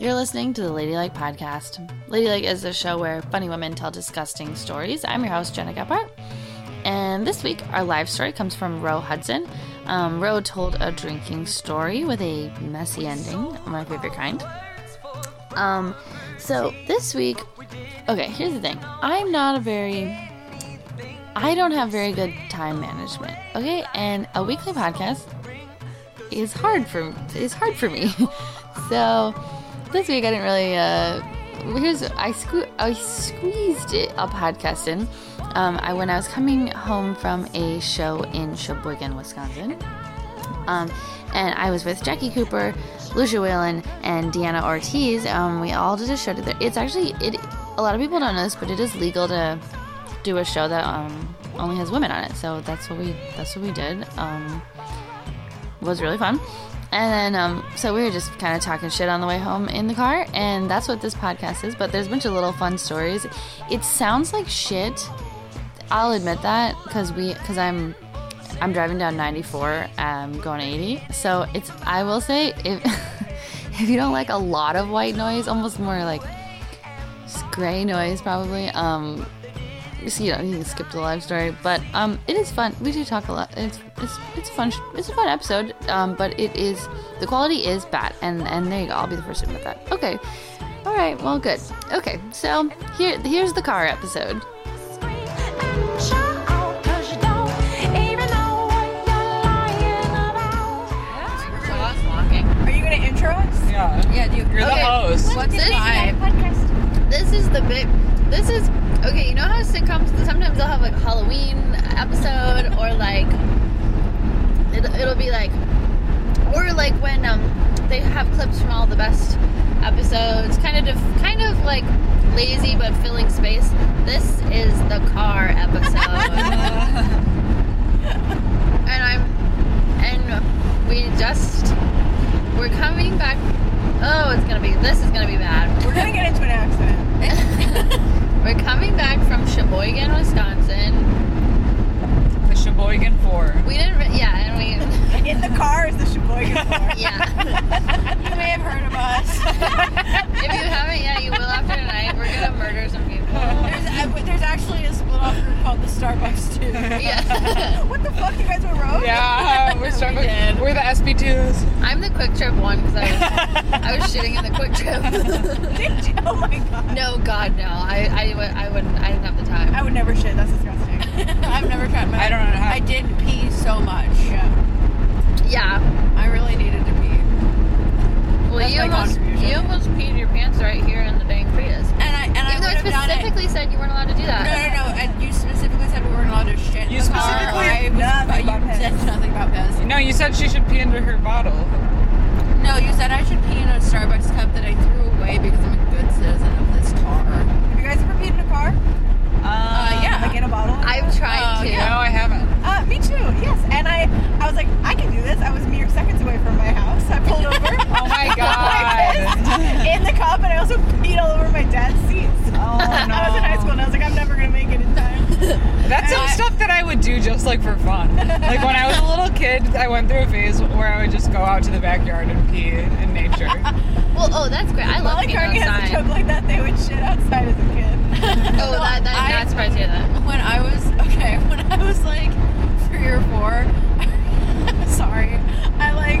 You're listening to the Ladylike Podcast. Ladylike is a show where funny women tell disgusting stories. I'm your host, Gena Gephart. And this week, our live story comes from Rho Hudson. Um, Roe told a drinking story with a messy ending, my favorite kind. Um, so this week, okay, here's the thing. I'm not a very, I don't have very good time management. Okay, and a weekly podcast is hard for is hard for me. so this week I didn't really. Uh, here's I sque- I squeezed it, a podcast in. Um, I when I was coming home from a show in Sheboygan, Wisconsin. Um, and I was with Jackie Cooper, Lucia Whalen, and Deanna Ortiz. Um, we all did a show together. It's actually it. A lot of people don't know this, but it is legal to do a show that um, only has women on it. So that's what we that's what we did. Um, was really fun. And then, um, so we were just kind of talking shit on the way home in the car, and that's what this podcast is. But there's a bunch of little fun stories. It sounds like shit. I'll admit that because we, because I'm, I'm driving down 94, um, going 80. So it's, I will say, if if you don't like a lot of white noise, almost more like gray noise, probably. Um, so, you know, you can skip the live story, but um, it is fun. We do talk a lot. It's it's it's a fun. It's a fun episode. Um, but it is the quality is bad, and and there you go. I'll be the first to admit that. Okay, all right. Well, good. Okay, so here here's the car episode. Are you gonna intro us? Yeah. Yeah, do you, You're the host. What's This- This is the bit. This is okay. You know how sitcoms sometimes they'll have like a Halloween episode or like it, it'll be like or like when um they have clips from all the best episodes, kind of def- kind of like lazy but filling space. This is the car episode, and I'm and we just we're coming back. Oh, it's gonna be this is gonna be bad. We're gonna get into an accident. We're coming back from Sheboygan, Wisconsin. The Sheboygan Four. We didn't, re- yeah, and we, In the car is the Sheboygan Four. yeah. You may have heard of us. if you haven't yet, you will after tonight. We're gonna murder some people. There's, uh, there's actually a split off group called the Starbucks too. Yeah. what the fuck? You guys were road? Yeah, we're starting. We did. We're the SB2s. I'm the Kwik Trip one because I was, I was shitting in the Kwik Trip. Did you? Oh my god. no, God, no. I, I, would- I wouldn't. I didn't have the time. I would never shit. That's disgusting. I've never tried my I don't know how- I did pee so much. Yeah. yeah. I really needed to pee. Well, That's you my almost, contribution. You almost peed your pants right here in the dang Prius. And I and Even though would it have done it. specifically said you weren't allowed to do that. no, no. No. And you specifically said we weren't allowed to shit. in You the car. specifically- I was, Nothing you about said nothing about piss. No, you said she should pee into her bottle. No, you said I should pee in a Starbucks cup that I threw away because I'm a good citizen of this car. Have you guys ever peed in a car? Uh, yeah. Like in a bottle? I've tried Uh, to. No, I haven't. Uh, me too. Yes. And I, I was like, I can do this. I was mere seconds away from my house. I pulled over. Oh my I god. pissed in the cup, and I also peed all over my dad's seats. Oh I was in high school, and I was like, I'm never gonna make it in time. That's some I- stuff that I would do just like for fun. Like when I was a little kid, I went through a phase where I would just go out to the backyard and pee in nature. Well, oh, that's great. I love Molly being Kearney has a outside. joke like that. They would shit outside as a kid. Oh, that, that, I- not surprised to hear that. When I was okay, when I was like three or four, I, sorry, I like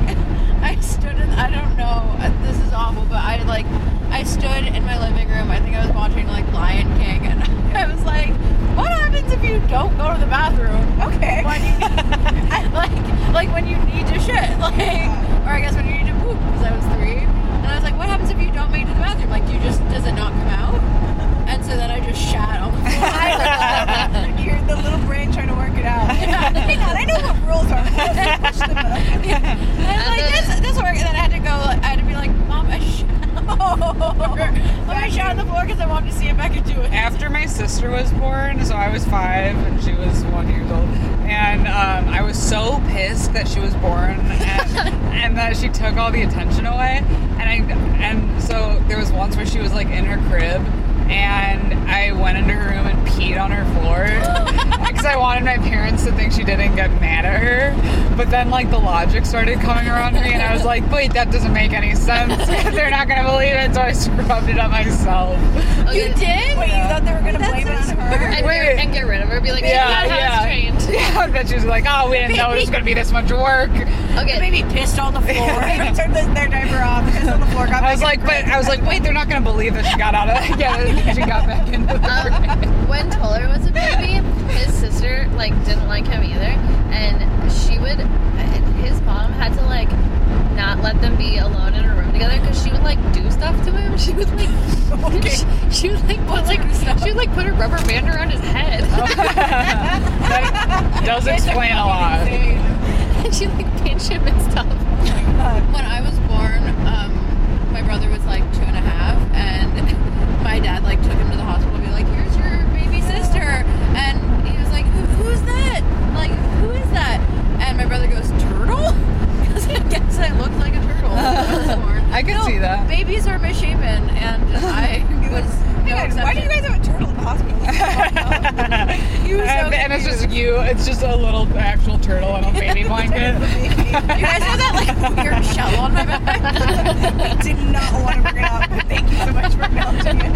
I stood in. I don't know. uh, This is awful, but I like I stood in my living room. I think I was watching like Lion King, and I was like, "What happens if you don't go to the bathroom?" Okay. When you I, like like when you need to shit, like or I guess when you need to poop because I was three, and I was like, "What happens if you don't make it to the bathroom? Like you just does it not come out?" And so then I just shat on the floor. You're the little brain trying to work it out. Hang on, I know what rules are. Push them up. And I was like, this, this work. And then I had to go, I had to be like, Mom, I shot. I shot on the floor because I wanted to see if I could do it. After my sister was born, so I was five and she was one years old, and um, I was so pissed that she was born and, and that she took all the attention away. And I and so there was once where she was like in her crib, and I went into her room and peed on her floor because I wanted my parents to think she didn't get mad at her. But then, like, the logic started coming around me, and I was like, wait, that doesn't make any sense. They're not gonna believe it, so I scrubbed it up myself. Okay. You did? Wait, you thought they were gonna blame it on her? And, Wait. get, and get rid of her. Be like, Yeah, yeah, yeah. trained. Yeah, I bet she was like, oh, we didn't know it was gonna be this much work. Okay. Maybe pissed on the floor. Maybe turned the, their diaper off, pissed on the floor, got I was like, but I was like, wait, they're not gonna believe that she got out of yeah, she got back into the Um, when Toller was a baby, his sister like didn't like him either, and she would. His mom had to like not let them be alone in a room together because she would like do stuff to him. She would like, she, she would like put like she would like put a rubber band around his head, that does explain a lot. And she like pinch him and stuff. when I was born, um, my brother was like two and a half, and my dad like took him to the hospital and be like, "Here's your baby sister," and he was like, Who, "Who's that? Like, who is that?" And my brother goes, "Turtle," because I guess I looked like a turtle. when I was born. I could No, see that. Babies are misshapen, and I was no guys, why do you guys have a turtle in the hospital? You and, and it's just you. It's just a little actual turtle on a baby blanket. You guys have that like weird shell on my back. we did not want to bring it up, but thank you so much for acknowledging it.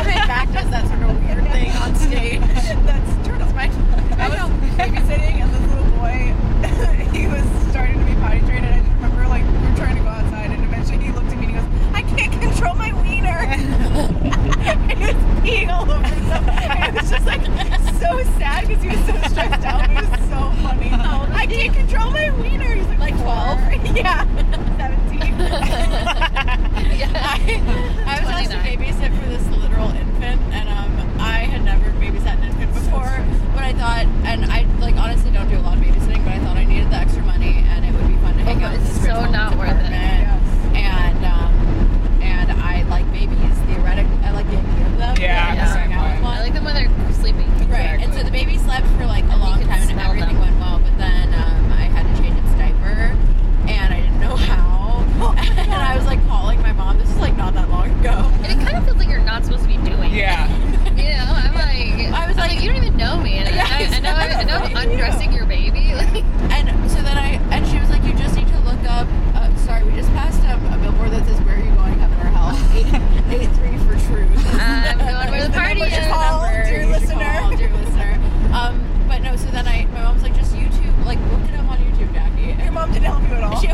My back does that sort of weird thing on stage. That's turtle. My, I was babysitting and this little boy, he was starting to be potty trained and I just remember like we were trying to go outside and eventually he looked at me and he goes, I can't control my wiener. and he was peeing all over himself. And it was just like so sad because he was so stressed out. It was so funny. I can't control my wiener. He's like, Like 12? Yeah. 17. I, I was asked to 29. babysit for this literal infant, and um, I had never babysat an infant before. But I thought, and I like honestly don't do a lot of babysitting, but I thought I needed the extra money, and it would be fun to hang Oh, out. with it's this so rich not woman's worth it. apartment. And um, and I like babies. Theoretic, I like the idea of them. Yeah, I the just same hang out with way. one. I like them when they're sleeping. Right, and so the baby slept for like a And you long could time, and smell everything them. went well. But then um, I had to change its diaper, and I didn't know how. and I was like calling my mom. This is like not that long ago. And it kind of feels like you're not supposed to be doing. it. Yeah. You know, I'm like, I was I'm like- you don't even know me, and Yeah, I, I know, I know, I'm exactly. undressing your baby. Like, And so then I, and she was like, you just need to look up. Uh, sorry, we just passed um, a billboard that says, "Where are you going, Heaven or Hell?" Eight, eight three for truth. I'm going where the party number to is. call. Number dear you should listener. call, dear listener. Um, but no, so then I, my mom's like, just YouTube, like look it up on YouTube, Jackie. Your mom didn't help you at all. She,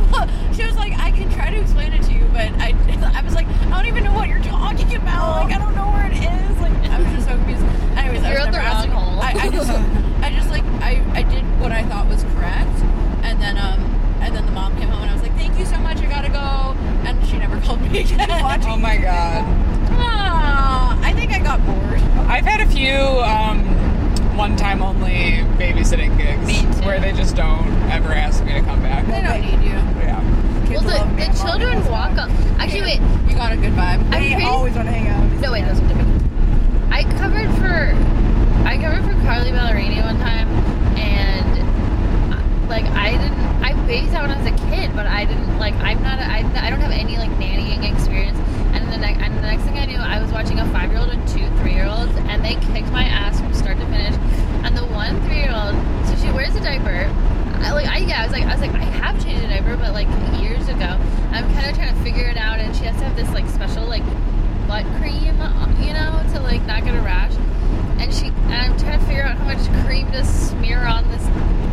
she was like, I can try to explain it to you, but I, I was like, I don't even know what you're talking about. Like, I don't know where it is. Like, I was just so confused. Anyways, I You're was at the never wrong asking. hole. I, I just, I just like, I, I did what I thought was correct, and then, um, and then the mom came home, and I was like, thank you so much. I gotta go, and she never called me again. Oh my god. Ah, I think I got bored. I've had a few um, one-time only babysitting gigs Me too. where they just don't ever ask me to come back. They don't need you. Yeah. Well, Kids love the, being the mom children walk up. Actually, wait. You got a good vibe. I'm always want to hang out. No, wait, that was different. I covered for I covered for Carly Ballerini one time, and uh, like I didn't I babysat when I was a kid, but I didn't like I'm not a, I, I don't have any like nannying experience. And the next and the next thing I knew, I was watching a five year old and two three year olds, and they kicked my ass from start to finish. And the one three year old, so she wears a diaper. I, like I yeah, I was like I was like I have changed a diaper, but like years ago. I'm kind of trying to figure it out, and she has to have this like special like butt cream, you know, to like not get a rash. And she, and I'm trying to figure out how much cream to smear on this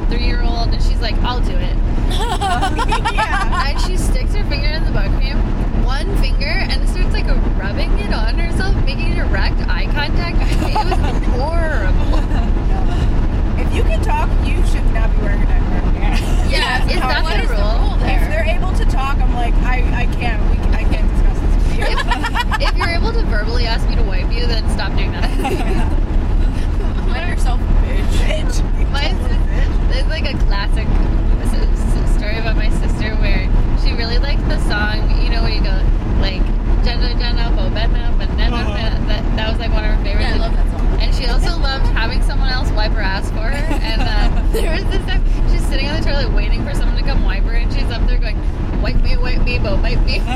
three-year-old, and she's like, "I'll do it." yeah. And she sticks her finger in the butt cream, one finger, and starts like rubbing it on herself, making direct eye contact. It was horrible. If you can talk, you should not be wearing a diaper. Yeah, is that What the is the rule? rule there? If they're able to talk, I'm like, I, I can't. We, I can't discuss this with you. If, if you're able to verbally ask me to wipe you, then stop doing that. Let yourself, bitch. Bitch. My sis- there's like a classic s- s- story about my sister where she really liked the song. You know where you go like Jenna Jenna Bobena Banana. Uh-huh. That that was like one of her favorites. Yeah, I love that song. And she also loved having someone else wipe her ass for her. And uh, there was this time she's sitting on the toilet waiting for someone to come wipe her, and she's up there going, wipe me, wipe me, but wipe me.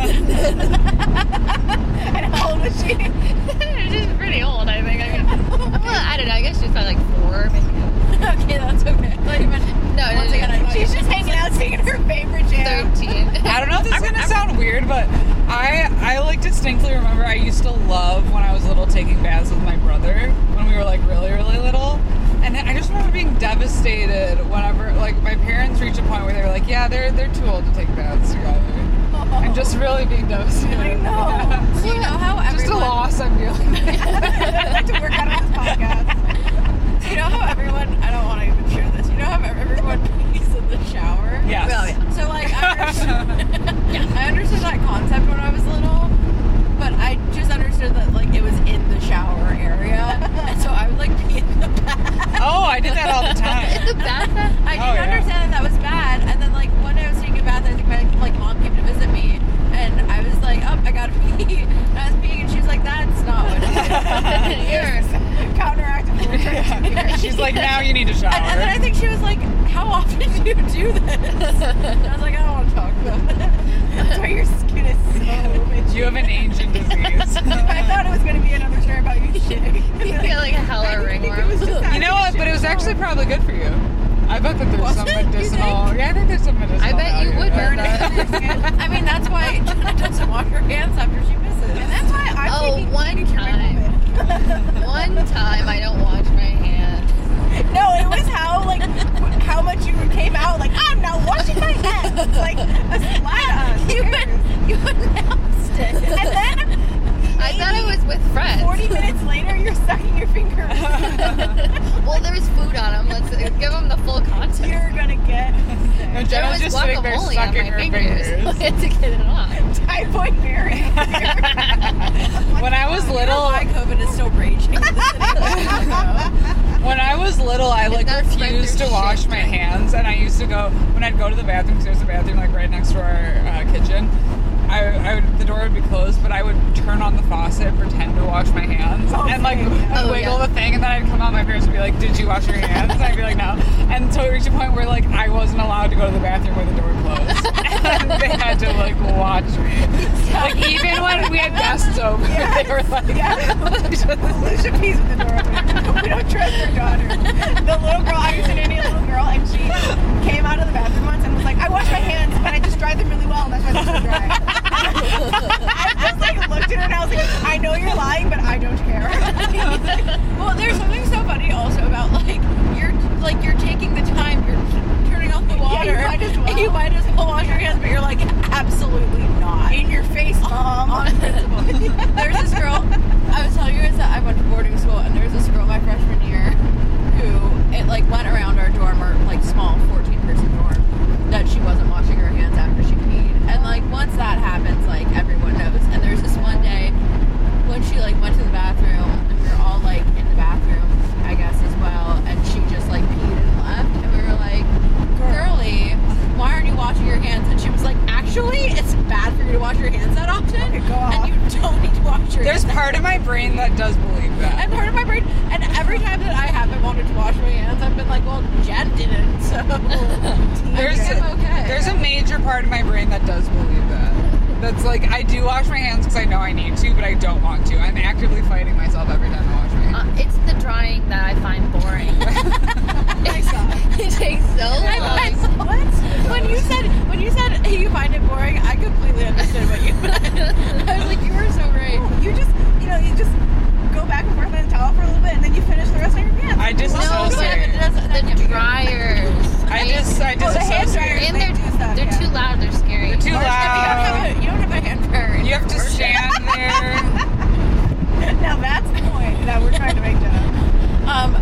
And how old was she? she's pretty old, I think. I, mean, well, I don't know. I guess she's probably like four, maybe. okay, that's okay. Thought No, no, no, no, she's just hanging out singing her weird, but I I like distinctly remember I used to love when I was little taking baths with my brother when we were like really really little, and I just remember being devastated whenever like my parents reached a point where they were like, yeah, they're they're too old to take baths together, I'm just oh. really being devastated. I know. So you know how everyone... Just a loss I'm feeling. I'd like to work out on this podcast. you know how everyone, I don't want to even share this. You know how everyone the shower? Yes. Well, yeah. So like, I understood, I understood that concept when I was little, but I just understood that like it was in the shower area, and so I would like pee in the bath. Oh, I did that all the time. in the bath. Oh, I didn't Oh, yeah. understand that that was bad, and then like one day I was taking a bath. I think my like mom came to visit me, and I was like, "Oh, I gotta pee." And I was peeing, and she was like, "That's not what it is." Here. Counteractive what we're trying to do here. She's like, now you need to shower. And, and then I think she was like, "How often do you do this?" And I was like, "I don't want to talk about it." That's why your skin is so itchy. you have an ancient disease. I thought it was going to be another story about you shitting. You feel like a hella ringworm. You know what? But it was actually probably good for you. I bet that there's Was some it? Medicinal. Yeah, I think there's some medicinal. I bet you would burn it. I mean, that's why Gena doesn't wash her hands after she pisses. And that's why I'm Oh, taking one picture of my time. One time I don't wash my hands. No, it was how like how much you came out like I'm not washing my hands like a slat us. You, you announced it. and then I thought it was with friends. 40 minutes later you're sucking your fingers. Well, there's food on them. Let's uh, give them the full context. You're gonna get No, There Gena's was just sitting there guacamole on sucking my her fingers. fingers. I had to get it off. typhoid Mary. When I was little, Why COVID is still raging in the city. when I was little, I like refused to wash shit, my right? hands, and I used to go when I'd go to the bathroom because there's a bathroom like right next to our uh, kitchen. I, I would, the door would be closed, but I would turn on the faucet, pretend to wash my hands, Oh, and like. Oh, wiggle yeah. the thing, and then I'd come out. My parents would be like, "Did you wash your hands?" And I'd be like, "No." And so it reached a point where like I wasn't allowed to go to the bathroom where the door closed, and they had to like watch me. Like even when we had guests over, they were like, Yeah. Alicia pees with the door open. We don't trust her daughter. The little girl, I was in a little girl, and she came out of the bathroom once and was like, I wash my hands, but I just dry them really well, and that's why they're so dry. I just like looked at her and I was like, I know you're lying, but I don't care. well, there's something so funny also about like you're like you're taking the time, you're turning off the water, you might as well. and you might as well wash your hands, but you're like absolutely not. In your face, mom. on principle. There's this girl. I was telling you guys that I went to boarding school, and there's this girl my freshman year who it like went around our dorm, or like small 14 person dorm, that she wasn't washing her hands after she peed. And like once that happens, like everyone knows. And there's this one day when she like went to the bathroom, and we were all like in the bathroom, I guess as well, and she just like peed and left, and we were like, girly, why aren't you washing your hands? And she was like, actually, it's bad for you to wash your hands that often, oh off. and you don't need to wash your There's hands. There's part of my brain that does believe that. and part of my brain, and every time that I haven't wanted to wash my hands, I've been like, well, Jen didn't, so There's I'm a, okay. there's a major part of my brain that does believe that. That's like I do wash my hands because I know I need to, but I don't want to. I'm actively fighting myself every time I wash my hands. Uh, it's the drying that I find boring. it takes so long. what? When you said when you said you find it boring, I completely understood what you meant. I was like, you were so right. You just, you know, you just go back and forth on the towel for a little bit, and then you finish the rest of your pants. I just No, but associate. it doesn't. that can't be the dryers. I just I just Oh, just the hand dryers. and they they're do stuff, they're yeah. too loud. They're scary. They're too Or if you don't loud. have a, you don't have a hand dryer. You have to stand there. Now that's the that we're trying to make, dinner. Um,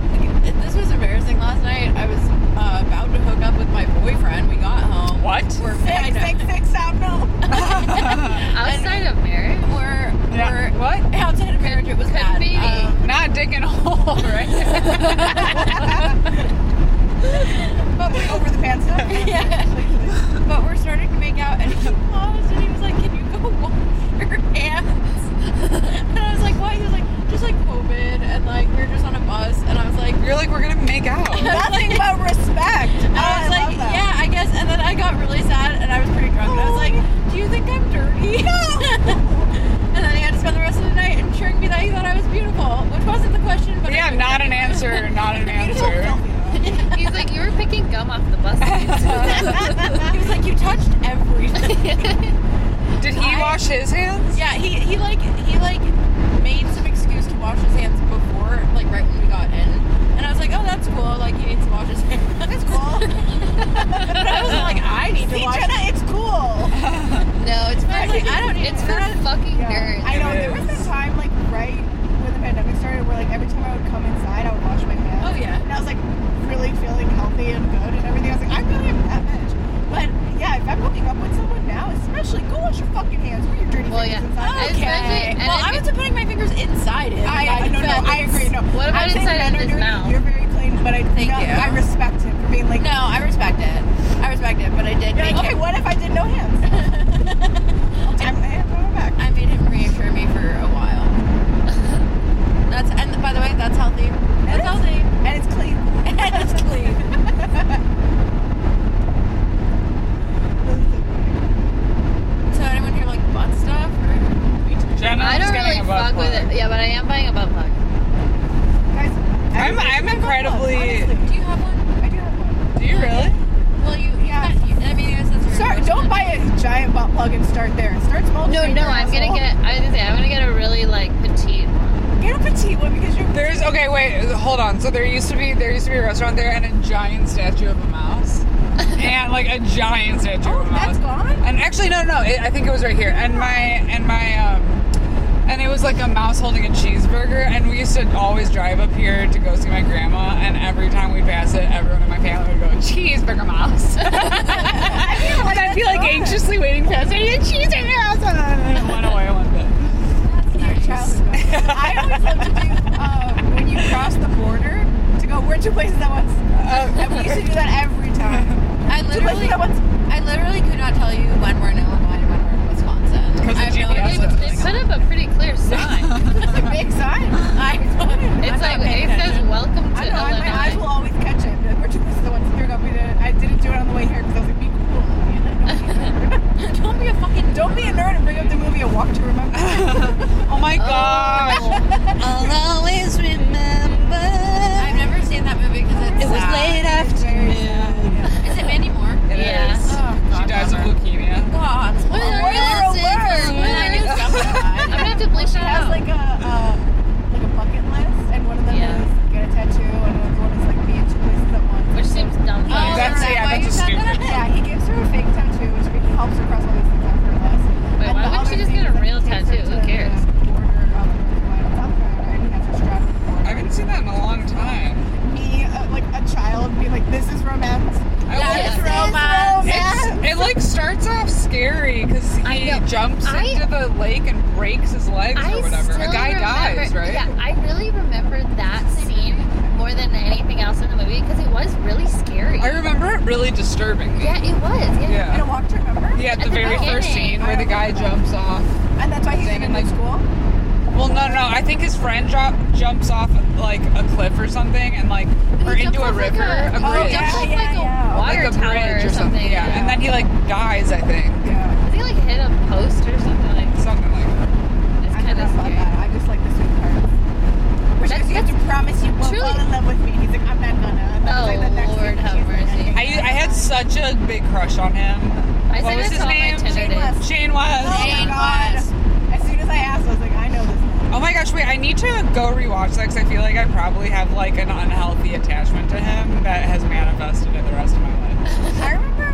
this was embarrassing. Last night, I was uh, about to hook up with my boyfriend. We got home. What? We're I Six, know. six, six, no. Outside of marriage. We're Yeah. we're What? outside of marriage. It was Could bad. be. Um, Not digging a hole, right? but we Over the pants stuff. yeah. But we're starting to make out, and he paused, and he was like, "Can you go wash your hands?" And I was like, "Why?" He was like, "Just like COVID, and like we were just on a bus." And I was like, You're like we're gonna make out. Nothing but respect. I was like, love that. "Yeah, I guess." And then I got really sad, and I was pretty drunk, and I was like, Did he I- wash his hands? Yeah, he he like he like made some excuse to wash his hands before, like right when we got in, and I was like, oh, that's cool. Like he needs to wash his hands. That's cool. but I wasn't like, I need to See, wash. Gena, it's cool. No, it's for like, I don't. It's for fucking Yeah. nerds. I know. It There was is. this time, like right when the pandemic started, where like every time I would come inside, I would wash my hands. Oh, yeah. And I was like really feeling healthy and good and everything. I was like, I really am that bitch. But yeah, if I'm hooking up with someone now, especially, go wash your fucking hands. Put your dirty Well, fingers yeah. inside. Especially- Okay. and well, I wasn't putting my fingers inside it. I, I no, no, I agree. No, What about inside of his mouth? You're very clean, but I Thank no, you. I respect him for being like. No, I respect it. I respect it, but I did like, okay, him. what if I did no hands? I'll take my hands on my back. I made him reassure me for a while. That's and by the way, that's healthy. That's is. healthy. And it's clean. And it's clean. So anyone here like butt stuff? Or? Gena I don't really a butt fuck with plug. it. Yeah, but I am buying a butt plug. Guys, I'm- I'm incredibly- one. Do you have one? I do have one. Do you really? Well, you Yeah. You, I mean, yes, that's Sorry, don't buy a giant butt plug and start there. Start small. No, no, I'm gonna asshole. get. I was gonna say I'm gonna get a really like petite one. Get a petite one because you're. There's okay, wait, hold on. So there used to be there used to be a restaurant there and a giant statue of a mouse, and like a giant statue Oh, of a mouse. that's gone. And actually, no, no, it, I think it was right here. And my and my um, and it was like a mouse holding a cheeseburger. And we used to always drive up here to go see my grandma. And every time we pass it, everyone in my family would go cheeseburger mouse. and I'd be like anxiously waiting past it. "Yeah, Cheeseburger mouse. And then it went away one bit. I always love to do uh, when you cross the border to go. We're two places at once. and we used to do that every time. I literally. I literally could not tell you when we're in Illinois and when we're in Wisconsin. 'Cause I have the no idea what's going put up a pretty clear sign. It's a big sign. I It's like it says "Welcome to I know. I, my eyes will always catch it. Be Like, we're two places at once. Here we go. We did it. I didn't do it on the way here because I was like, be cool. You know? don't be a fucking Don't be a nerd and bring up the movie A Walk to Remember. Oh my oh. gosh. Oh. I'll always remember. I've never seen that movie because it's It was sad. late It's very sad, yeah. Is it Mandy Moore? It Yeah. is. Oh, she dies of leukemia. God. Spoiler alert. alert! I knew something I'm gonna have to bleep She that has out. Like a uh, like a bucket list, and one of them Yeah. is get a tattoo, and another one is like be in two places at once. Which seems dumb. Oh, That's- is yeah, that's you a stupid- that? Yeah, he gives her a fake tattoo, which helps her cross all these things after the list. Wait, And why wouldn't she just get a is that he real tattoo? Who cares? The border of North South Carolina, and he has her strapped to the border. I haven't seen that in a long time. Me, uh, like a child, being like, "This is romance." I That like- is This romance. It's, it like starts off scary because he jumps I- into the lake and breaks his legs I or whatever. A guy remember, dies, right? Yeah, I really remember that scene more than anything else in the movie because it was really scary. I remember it really disturbing me. yeah, it was. Yeah. In a Yeah. walk to remember. Yeah, at the At the very first scene where the guy oh. jumps off. And that's why he's Thing in and, like like- school. Well, no, no. I think his friend drop, jumps off like a cliff or something, and like, or He into a off like river, a- a, Oh, bridge, He jumps Yeah, like yeah, a yeah. water like a tower bridge or something. Yeah. and then he like dies. I think Yeah. Does he like hit a post or something like? something like that. It's I kind never of thought scary. that. I just like the sweet parts. Which That's- is you have to promise you won't truly- fall in love with me. He's like, I'm not gonna. And then Oh, like the oh, next Lord have she's like, mercy. I I had such a big crush on him. I what was his name? Shane dates. West. Shane West. Oh Shane my god. West. As soon as I asked, I was like, I know this. Oh my gosh, wait, I need to go rewatch that because I feel like I probably have like an unhealthy attachment to him that has manifested in the rest of my life. I remember.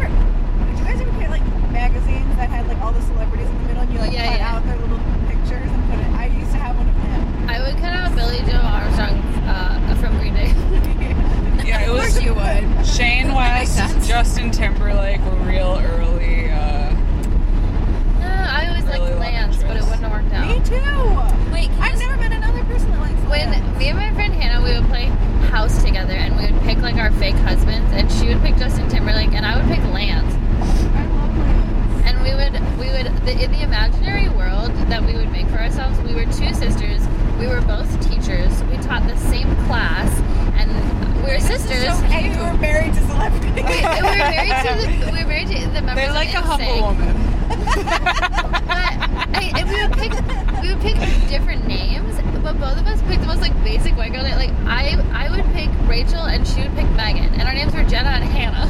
Did you guys ever get like magazines that had like all the celebrities in the middle, and you like Yeah, cut yeah. out their little pictures and put it? I used to have one of him. I would cut out Billie Joe Armstrong uh, from Green Day. Yeah, it Of was course you would. Shane That makes West, sense. Justin Timberlake were real early. Uh, No, I always Really liked love Lance, but it wouldn't have worked out. Me too. Wait, can I've never met another person that likes when Lance. me and my friend Hannah we would play house together and we would pick like our fake husbands and she would pick Justin Timberlake and I would pick Lance I love Lance. and we would we would the, in the imaginary world that we would make for ourselves we were two sisters we were both teachers we taught the same class and we were sisters. So, and you were married to celebrities. we, were married to the, we were married to the members They're like a humble woman. but I, and we would pick we would pick different names, but both of us picked the most like basic white girl name. Like I I would pick Rachel and she would pick Megan, and our names were Gena and Hannah.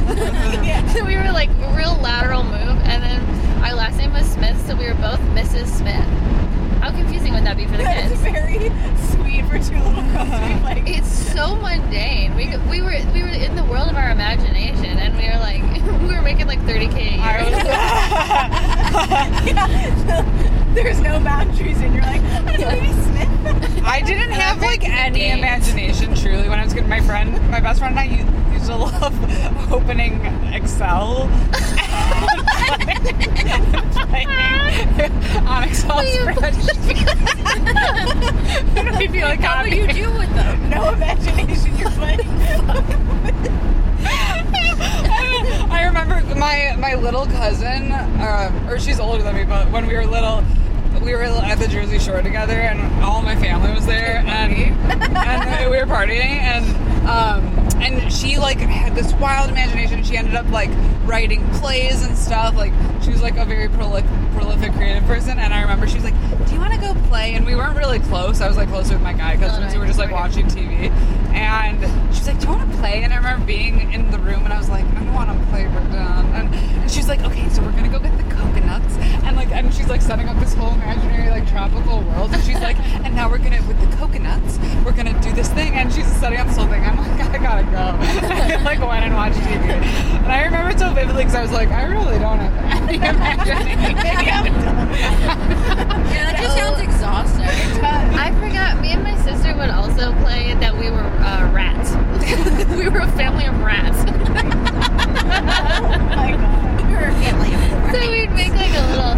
so we were like real lateral move, and then our last name was Smith, so we were both Mrs. Smith how confusing would that be for the kids? It's very sweet for two little girls to be like. It's so mundane. We, we were we were in the world of our imagination, and we were like we were making like thirty k a year. there's no boundaries, and you're like, I Smith. I didn't have like any imagination truly when I was good. My friend, my best friend, and I used to love opening Excel. Excel spreadsheets. and we'd like, What would you do with them? No imagination. You're playing. I remember my my little cousin, um, or she's older than me, but when we were little, we were at the Jersey Shore together, and all my family was there, and and we were partying, and um, and she like had this wild imagination. She ended up like writing plays and stuff. Like she was like a very prolific, prolific creative person, and I remember she was like, "Do you want to go play?" And we weren't really close. I was like closer with my guy cousins. no, we were just like watching TV, and she's like, "Do you want to play?" And I remember being in the room, and I was like, "I don't want to play, Brendan." And, and she's like, "Okay, so we're gonna go get the coconuts," and like, and she's like setting up this whole imaginary like tropical world, and she's like, "And now we're gonna with the coconuts, we're gonna do this thing," and she's setting up this whole thing. I'm like, "I gotta go." I like went and watched TV, and I remember so vividly because I was like, "I really don't have any imagination." Maybe I'm done. Yeah, that just sounds exhausting. I forgot. Me and my sister would also play that we were uh, rats. we were a family of rats. Oh my god. You're a family of four. So we'd make like a little,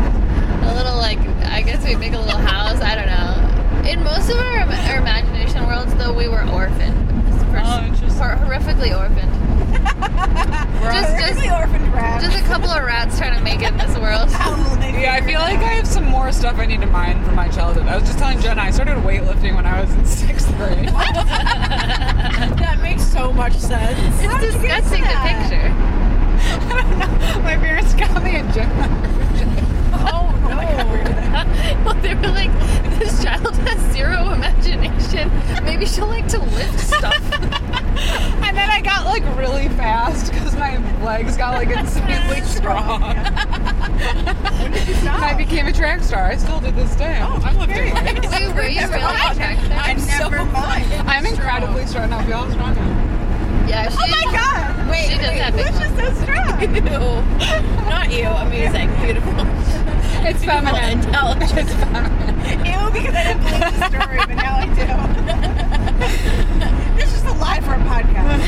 a little like I guess we'd make a little house. I don't know. In most of our, our imagination worlds, though, we were orphaned. For- Oh, interesting. hor- horrifically orphaned. just, just, orphaned rats. just a couple of rats trying to make it in this world. How will they Yeah, I feel like I have some more stuff I need to mine from my childhood. I was just telling Gena, I started weightlifting when I was in sixth grade. That makes so much sense. It's disgusting to picture. I don't know. My parents got me a gym. Oh no. well, they were like, this child has zero imagination. Maybe she'll like to lift stuff. And then I got like really fast because my legs got like insanely strong. and I became a track star. I still do this day. Oh, I'm lifting weights. Wait, were you really I'm? I'm so fine. I'm incredibly strong. Now feel strong I am. Yeah, oh she, Oh my god! Wait, She does have who's just so strong? Ew. Not you. Amazing. Beautiful. It's feminine. Intelligent. It's feminine. Ew, because I didn't believe the story, but now I do. this is a lie for a podcast.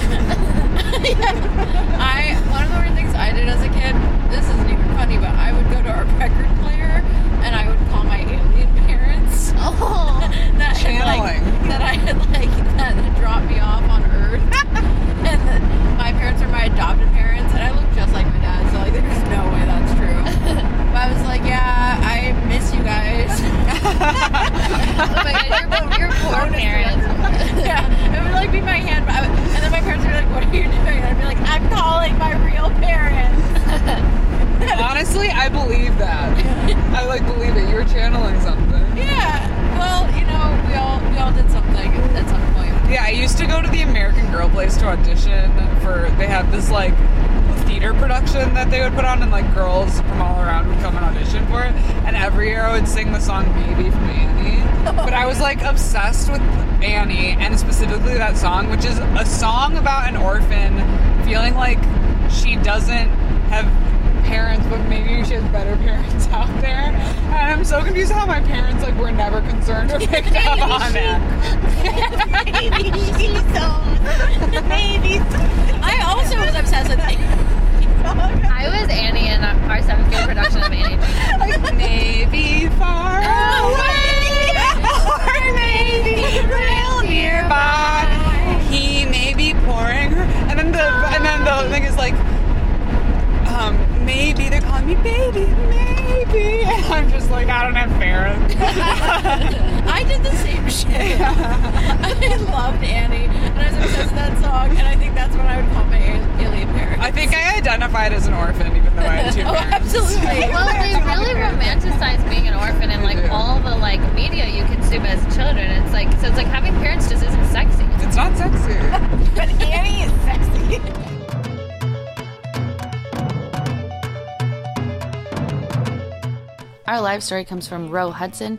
I one of the weird things I did as a kid. This isn't even funny, but I would go to our record player and I would call my alien parents. Oh. that had, like, Channeling. that I had like that had dropped me off on Earth, and that my parents are my adopted parents, and I look just like my dad. So like, there's no way that's true. but I was like, yeah, I miss you guys. Oh my god, your, your poor parents. yeah, it would like be my hand, but I would, and then my parents would be like, "What are you doing?" And I'd be like, "I'm calling my real parents." Honestly, I believe that. I like believe it. You're channeling something. Yeah. Well, you know, we all we all did something at some point. Yeah, I used to go to the American Girl Place to audition for. They had this like theater production that they would put on, and like girls from all around would come and audition for it. And every year I would sing the song "Baby" from Annie. But I was like obsessed with Annie, and specifically that song, which is a song about an orphan feeling like she doesn't have parents, but maybe she has better parents out there. And I'm so confused how my parents like were never concerned or picked up on that. Baby Jesus. Baby I also was obsessed with it. I was Annie in uh, our seventh grade production of Annie. like maybe far oh, away or maybe real nearby. He may be pouring her, and then the and then the thing is like, maybe they're calling me baby, maybe. And I'm just like, I don't have parents. I did the same shit. I loved Annie, and I was obsessed with that song, and I think that's what I would call my alien parents. I think I identified as an orphan, even though I had two Oh, parents. absolutely. Well, they really romanticize being an orphan and like all the like media you consume as children. It's like so it's like having parents just isn't sexy. It's not sexy. But Annie is sexy. Our live story comes from Rho Hudson.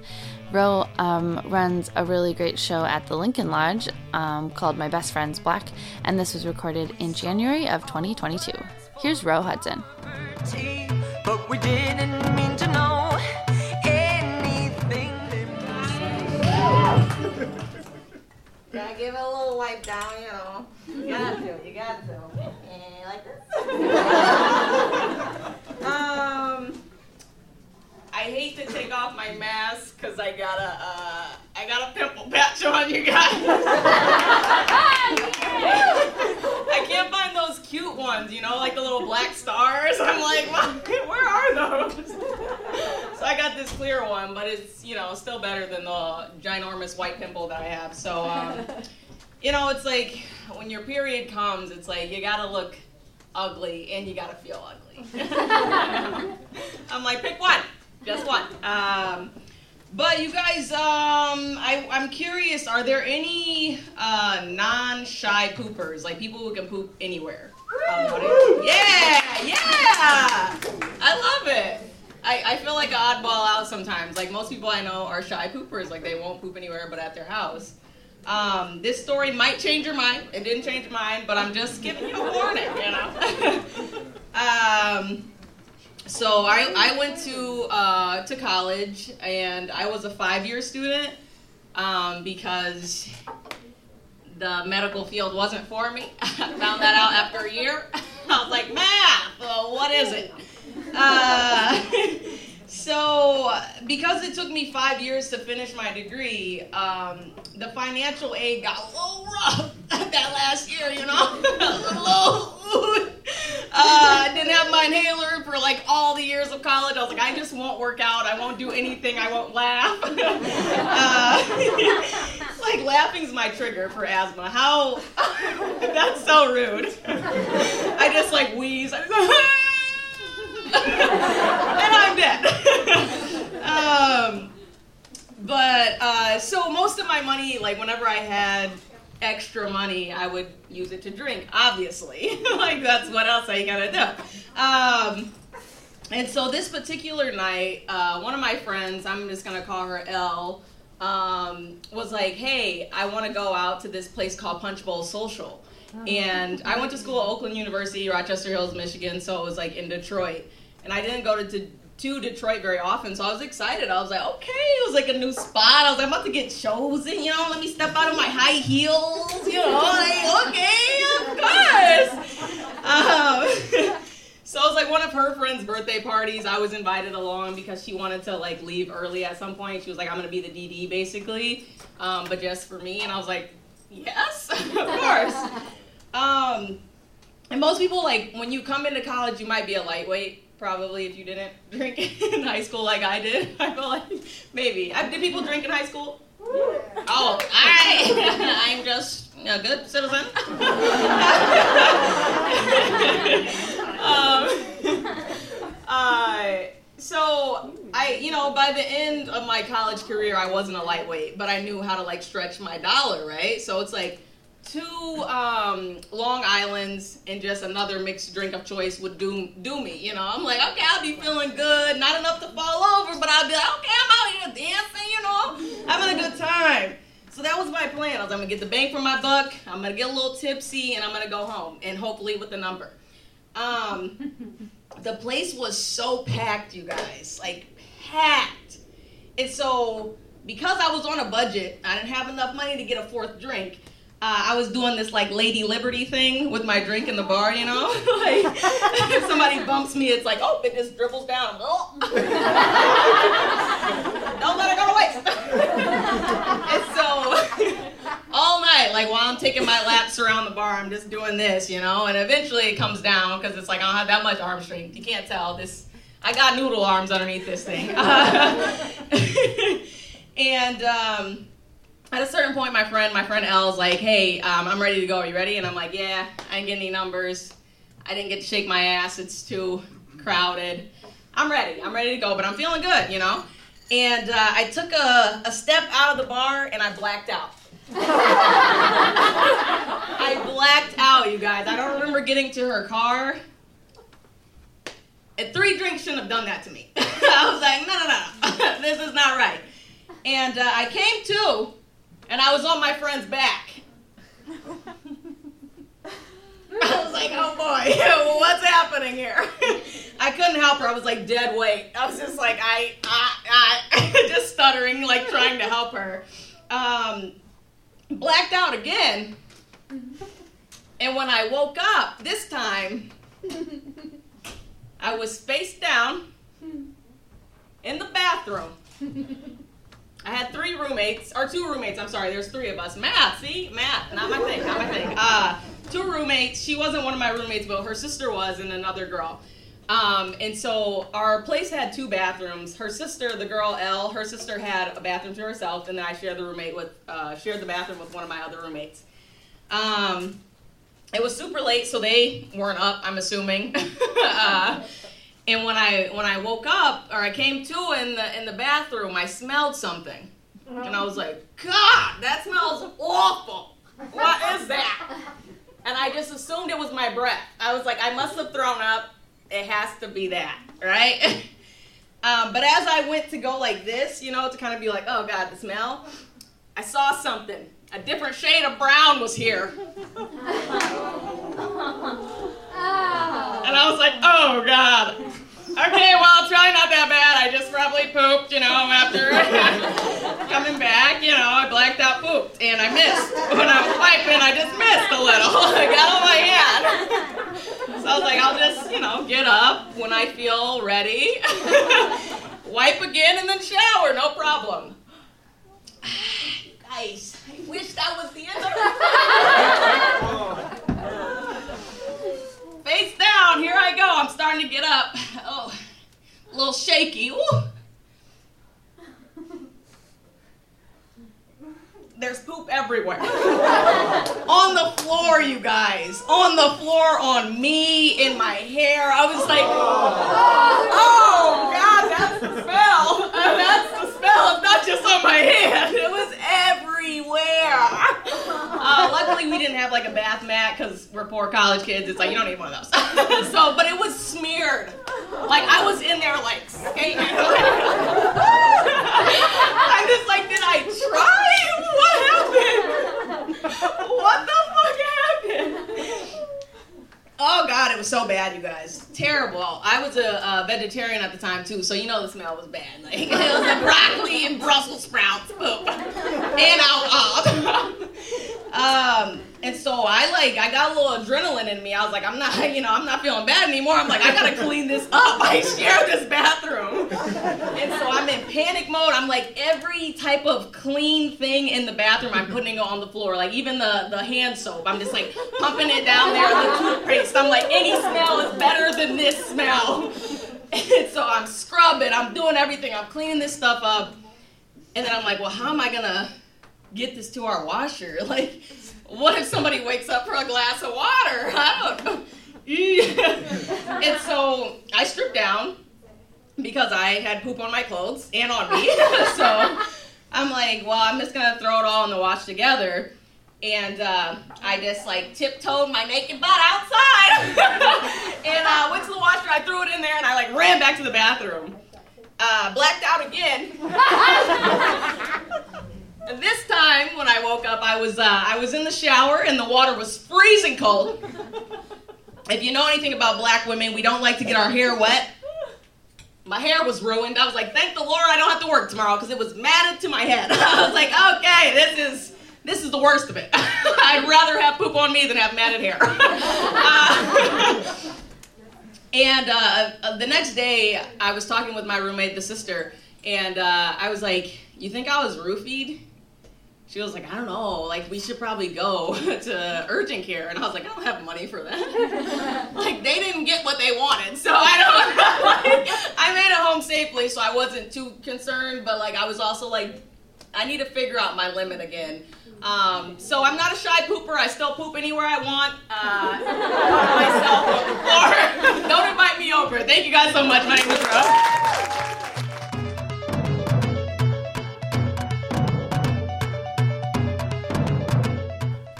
Rho um, runs a really great show at the Lincoln Lodge um, called My Best Friend's Black, and this was recorded in January of 2022. Here's Rho Hudson. but we didn't mean to know anything. Gotta give it a little wipe down, you know. You got to, you got to. Eh, like this. um, I hate to take off my mask because I got a, uh, I got a pimple patch on you guys. I can't find those cute ones, you know, like the little black stars. I'm like, "What? where are those? so I got this clear one, but it's, you know, still better than the ginormous white pimple that I have. So, um, you know, it's like when your period comes, it's like you gotta look ugly and you gotta feel ugly. I'm like, pick one, just one. Um, but you guys, um, I, I'm curious, are there any uh, non-shy poopers, like people who can poop anywhere? Um, yeah, yeah, I love it. I, I feel like an oddball out sometimes. Like most people I know are shy poopers, like they won't poop anywhere but at their house. Um, this story might change your mind. It didn't change mine, but I'm just giving you a warning, you know. so I, I went to uh, to college and I was a five year student um, because the medical field wasn't for me. I found that out after a year. I was like, math, uh, what is it? Uh, so because it took me five years to finish my degree, um, the financial aid got a little rough that last year, you know? a little, I didn't have my inhaler for like all the years of college. I was like, I just won't work out. I won't do anything. I won't laugh. uh, like laughing's my trigger for asthma. How? That's so rude. I just like wheeze. And I'm dead. um, but uh, so most of my money, like whenever I had extra money, I would use it to drink. Obviously, like that's what else I gotta do. Um, and so this particular night, uh, one of my friends, I'm just gonna call her L, um, was like, "Hey, I want to go out to this place called Punch Bowl Social." And I went to school at Oakland University, Rochester Hills, Michigan, so it was like in Detroit. And I didn't go to, to, to Detroit very often, so I was excited. I was like, okay, it was like a new spot. I was like, I'm about to get chosen, you know, let me step out of my high heels, you know, like, okay, of course. Um, so it was like one of her friends' birthday parties. I was invited along because she wanted to like leave early at some point. She was like, I'm gonna be the DD basically, um, but just for me. And I was like, yes, of course. Um, and most people like when you come into college, you might be a lightweight, probably if you didn't drink in high school like I did. I feel like maybe. I, did people drink in high school? Oh, I I'm just a good citizen. um, uh, so I, you know, by the end of my college career, I wasn't a lightweight, but I knew how to like stretch my dollar, right? So it's like two um, Long Islands and just another mixed drink of choice would do do me. You know, I'm like, okay, I'll be feeling good, not enough to fall over, but I'll be like, okay, I'm out here dancing, you know, having a good time. So that was my plan. I was, I'm gonna get the bang for my buck. I'm gonna get a little tipsy, and I'm gonna go home, and hopefully with the number. Um, the place was so packed, you guys, like packed. And so, because I was on a budget, I didn't have enough money to get a fourth drink. Uh, I was doing this like Lady Liberty thing with my drink in the bar, you know. like if somebody bumps me, it's like, oh, it just dribbles down. Don't let it go to waste. and so, all night, like while I'm taking my laps around the bar, I'm just doing this, you know. And eventually, it comes down because it's like I don't have that much arm strength. You can't tell this. I got noodle arms underneath this thing. and um, at a certain point, my friend, my friend L, is like, "Hey, um, I'm ready to go. Are you ready?" And I'm like, "Yeah." I didn't get any numbers. I didn't get to shake my ass. It's too crowded. I'm ready. I'm ready to go, but I'm feeling good, you know. And uh, I took a, a step out of the bar and I blacked out. I blacked out, you guys. I don't remember getting to her car. And three drinks shouldn't have done that to me. I was like, no, no, no, this is not right. And uh, I came to, and I was on my friend's back. I was like, oh boy, what's happening here? I couldn't help her. I was like dead weight. I was just like I, I, I just stuttering, like trying to help her. Um, blacked out again. And when I woke up this time, I was face down in the bathroom. I had three roommates, or two roommates. I'm sorry, there's three of us. Math, see, math, not my thing, not my thing. Uh, two roommates. She wasn't one of my roommates, but her sister was, and another girl. Um, and so our place had two bathrooms. Her sister, the girl L, her sister had a bathroom to herself, and then I shared the roommate with, uh, shared the bathroom with one of my other roommates. Um, it was super late, so they weren't up. I'm assuming. uh, and when I when I woke up or I came to in the in the bathroom, I smelled something, and I was like, God, that smells awful. What is that? And I just assumed it was my breath. I was like, I must have thrown up. It has to be that, right? um, but as I went to go like this, you know, to kind of be like, oh God, the smell, I saw something. A different shade of brown was here. And I was like, oh God. Okay, well, try not that bad. I just probably pooped, you know, after coming back, you know, I blacked out pooped. And I missed. When I was wiping, I just missed a little. I got on my hand. So I was like, I'll just, you know, get up when I feel ready, wipe again, and then shower, no problem. Guys, I wish that was the end of it. Face down, here I go. I'm starting to get up. A little shaky. There's poop everywhere. on the floor, you guys. On the floor, on me, in my hair. I was like, oh, God, that's the smell. That's the smell. It's not just on my hand. It was everywhere. Uh, luckily, we didn't have like a bath mat because we're poor college kids. It's like, you don't need one of those. so, but it was smeared. Like, I was in there like skating. I'm just like, did I try? What happened? What the fuck happened? Oh god, it was so bad, you guys. Terrible. I was a vegetarian at the time too, so you know the smell was bad. Like it was broccoli and Brussels sprouts, poop, and alcohol. um, and so I like I got a little adrenaline in me. I was like, I'm not, you know, I'm not feeling bad anymore. I'm like, I gotta clean this up. I share this bathroom, and so I'm in panic mode. I'm like, every type of clean thing in the bathroom, I'm putting it on the floor. Like even the the hand soap, I'm just like pumping it down there. The toothpaste, I'm like, any smell is better than this smell. And so I'm scrubbing, I'm doing everything, I'm cleaning this stuff up, and then I'm like, well, how am I gonna get this to our washer? Like, what if somebody wakes up for a glass of water? I don't know. and so I stripped down because I had poop on my clothes and on me. so I'm like, well, I'm just gonna throw it all in the wash together. And uh, I just like tiptoed my naked butt outside and uh, went to the washer. I threw it in there and I like ran back to the bathroom. Uh, blacked out again. And this time, when I woke up, I was uh, I was in the shower and the water was freezing cold. If you know anything about black women, we don't like to get our hair wet. My hair was ruined. I was like, thank the Lord I don't have to work tomorrow because it was matted to my head. I was like, okay, this is this is the worst of it. I'd rather have poop on me than have matted hair. Uh, and uh, the next day, I was talking with my roommate, the sister, and uh, I was like, "You think I was roofied?" She was like, "I don't know. Like, we should probably go to urgent care." And I was like, "I don't have money for that. like, they didn't get what they wanted, so I don't. like, I made it home safely, so I wasn't too concerned. But like, I was also like, I need to figure out my limit again." Um, so I'm not a shy pooper. I still poop anywhere I want. Uh, myself. Don't invite me over. Thank you guys so much. My name is Rose.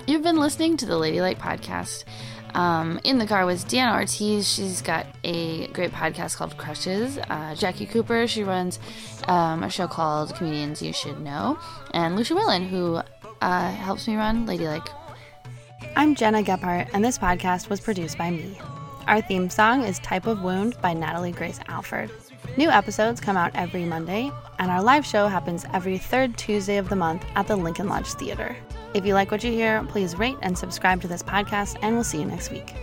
You've been listening to the Ladylike podcast. Um, in the car was Deanna Ortiz. She's got a great podcast called Crushes. Uh, Jackie Cooper, she runs um, a show called Comedians You Should Know. And Lucia Whalen, who uh, helps me run Ladylike. I'm Gena Gephart, and this podcast was produced by me. Our theme song is Type of Wound by Natalie Grace Alford. New episodes come out every Monday, and our live show happens every third Tuesday of the month at the Lincoln Lodge Theater. If you like what you hear, please rate and subscribe to this podcast, and we'll see you next week.